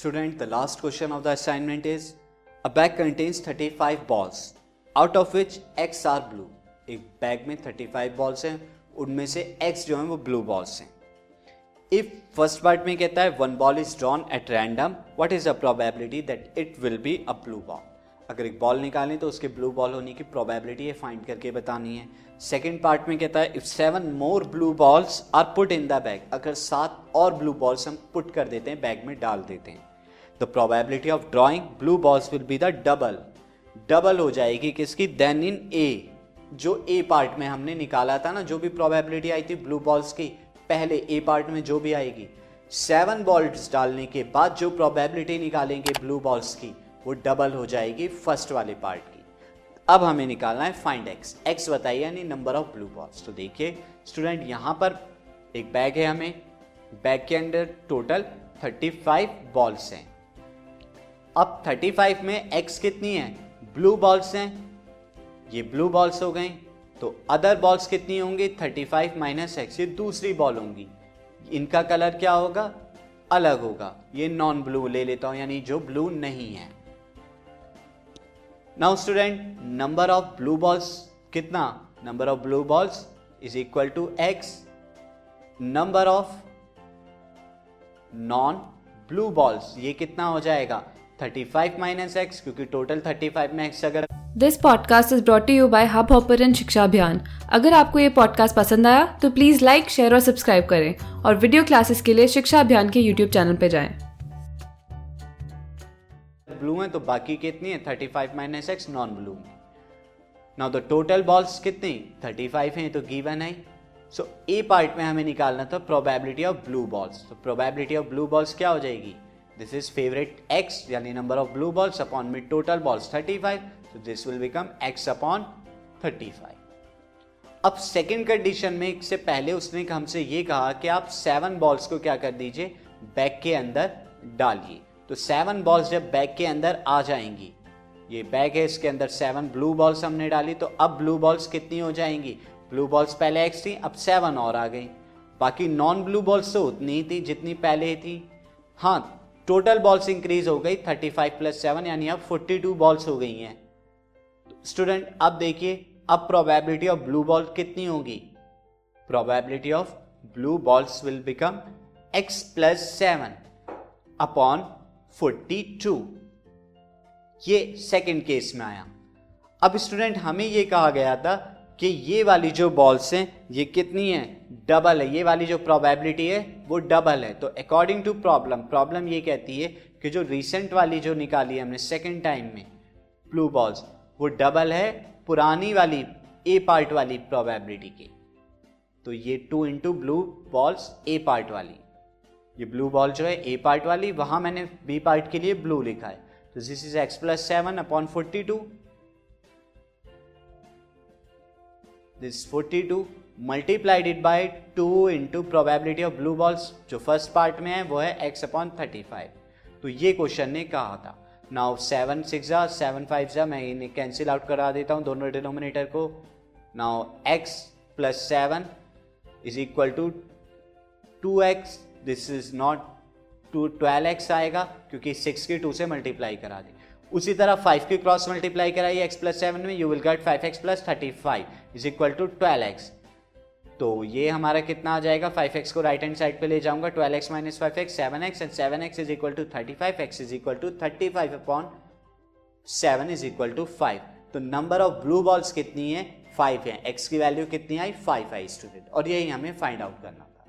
Student, the last question of the assignment is A bag contains 35 balls, out of which X are blue. एक bag में 35 balls हैं उनमें से X जो हैं वो ब्लू बॉल्स हैं. इफ़ फ़र्स्ट पार्ट में कहता है one ball is drawn at random what is the probability that it will be a blue ball अगर एक बॉल निकालें तो उसके ब्लू बॉल होने की प्रोबेबिलिटी है फाइंड करके बतानी है. सेकेंड पार्ट में कहता है if seven more blue balls are put in the bag अगर सात और ब्लू बॉल्स हम पुट कर देते हैं बैग में डाल देते हैं. The probability of drawing blue balls will be the double double हो जाएगी किसकी? देन इन ए जो ए पार्ट में हमने निकाला था ना, जो भी प्रोबेबिलिटी आई थी ब्लू बॉल्स की, पहले ए पार्ट में जो भी आएगी सेवन बॉल्स डालने के बाद जो प्रोबेबिलिटी निकालेंगे ब्लू बॉल्स की, वो डबल हो जाएगी फ़र्स्ट वाले पार्ट की. अब हमें निकालना है फाइंड एक्स एक्स बताइए, यानी नंबर ऑफ़ ब्लू बॉल्स तो देखिए स्टूडेंट यहाँ पर एक बैग है हमें. बैग के अंदर टोटल 35 बॉल्स हैं. अब 35 में x कितनी है? ब्लू बॉल्स हैं। ये ब्लू बॉल्स हो गई। तो अदर बॉल्स कितनी होंगी? 35 फाइव माइनस एक्स ये दूसरी बॉल होंगी। इनका कलर क्या होगा? अलग होगा। ये नॉन ब्लू ले लेता हूँ, यानी जो ब्लू नहीं है। Now student number of blue balls कितना? Number of blue balls is equal to X number of non blue balls ये कितना हो जाएगा? 35 माइनस एक्स क्योंकि टोटल 35 में एक्स अगर this podcast is brought you by Hubhopper शिक्षा अभियान अगर आपको ये पॉडकास्ट पसंद आया तो प्लीज़ लाइक शेयर और सब्सक्राइब करें और वीडियो क्लासेस के लिए शिक्षा अभियान के यूट्यूब चैनल पर जाएँ। ब्लू है तो बाकी कितनी है? 35 minus X non blue now the total balls कितनी? 35 हैं तो गिवन है। सो ए पार्ट में हमें निकालना था प्रोबेबिलिटी ऑफ़ ब्लू बॉल्स तो प्रोबेबिलिटी ऑफ़ ब्लू बॉल्स क्या हो जाएगी? फेवरेट एक्स यानी number of blue balls upon में टोटल बॉल्स 35 तो this will become X upon 35 अब सेकेंड कंडीशन में से पहले उसने हमसे ये कहा कि आप सेवन बॉल्स को क्या कर दीजिए? बैग के अंदर डालिए। तो सेवन बॉल्स जब बैग के अंदर आ जाएँगी, ये बैग है, इसके अंदर सेवन ब्लू बॉल्स हमने डाली तो अब ब्लू बॉल्स कितनी हो जाएँगी? ब्लू बॉल्स पहले एक्स थी, अब सेवन और आ गई। बाकी नॉन ब्लू बॉल्स तो उतनी ही थी जितनी पहले थी। हाँ टोटल बॉल्स इंक्रीज हो गई 35 प्लस सेवन यानी अब 42 बॉल्स हो गई हैं। स्टूडेंट अब देखिए, अब प्रोबेबिलिटी ऑफ़ ब्लू बॉल कितनी होगी? Probability of blue balls will become X plus seven upon forty two ये सेकेंड केस में आया। अब स्टूडेंट हमें ये कहा गया था कि ये वाली जो बॉल्स हैं, ये कितनी है? डबल है। ये वाली जो प्रोबेबिलिटी है, वो डबल है। तो अकॉर्डिंग टू प्रॉब्लम प्रॉब्लम ये कहती है कि जो रिसेंट वाली जो निकाली है हमने सेकेंड टाइम में ब्लू बॉल्स वो डबल है पुरानी वाली ए पार्ट वाली प्रोबेबिलिटी की। तो ये two into blue balls A part वाली। ये ब्लू बॉल जो है ए पार्ट वाली, वहाँ मैंने बी पार्ट के लिए ब्लू लिखा है। तो this is X plus seven upon forty two this 42 multiplied it by two into probability of blue balls जो फ़र्स्ट पार्ट में है, वो है एक्स अपॉन थर्टी फाइव तो ये क्वेश्चन ने कहा था। नाउ सेवन सिक्स जा सेवन फाइव जा मैं इन्हें कैंसिल आउट करा देता हूँ दोनों डिनोमिनेटर को। Now X plus seven is equal to two X this is not two twelve X आएगा, क्योंकि सिक्स की टू से मल्टीप्लाई करा दी उसी तरह फाइव की क्रॉस मल्टीप्लाई कराइए एक्स प्लस सेवन में you will get five X plus thirty five is equal to twelve X तो ये हमारा कितना आ जाएगा? फाइव एक्स को राइट हैंड साइड पे ले जाऊँगा twelve X minus five X seven X and seven X is equal to thirty five X is equal to thirty five upon seven is equal to five तो number of blue balls कितनी है? Five है. X की value कितनी आई? Five I student और यही हमें find out करना था।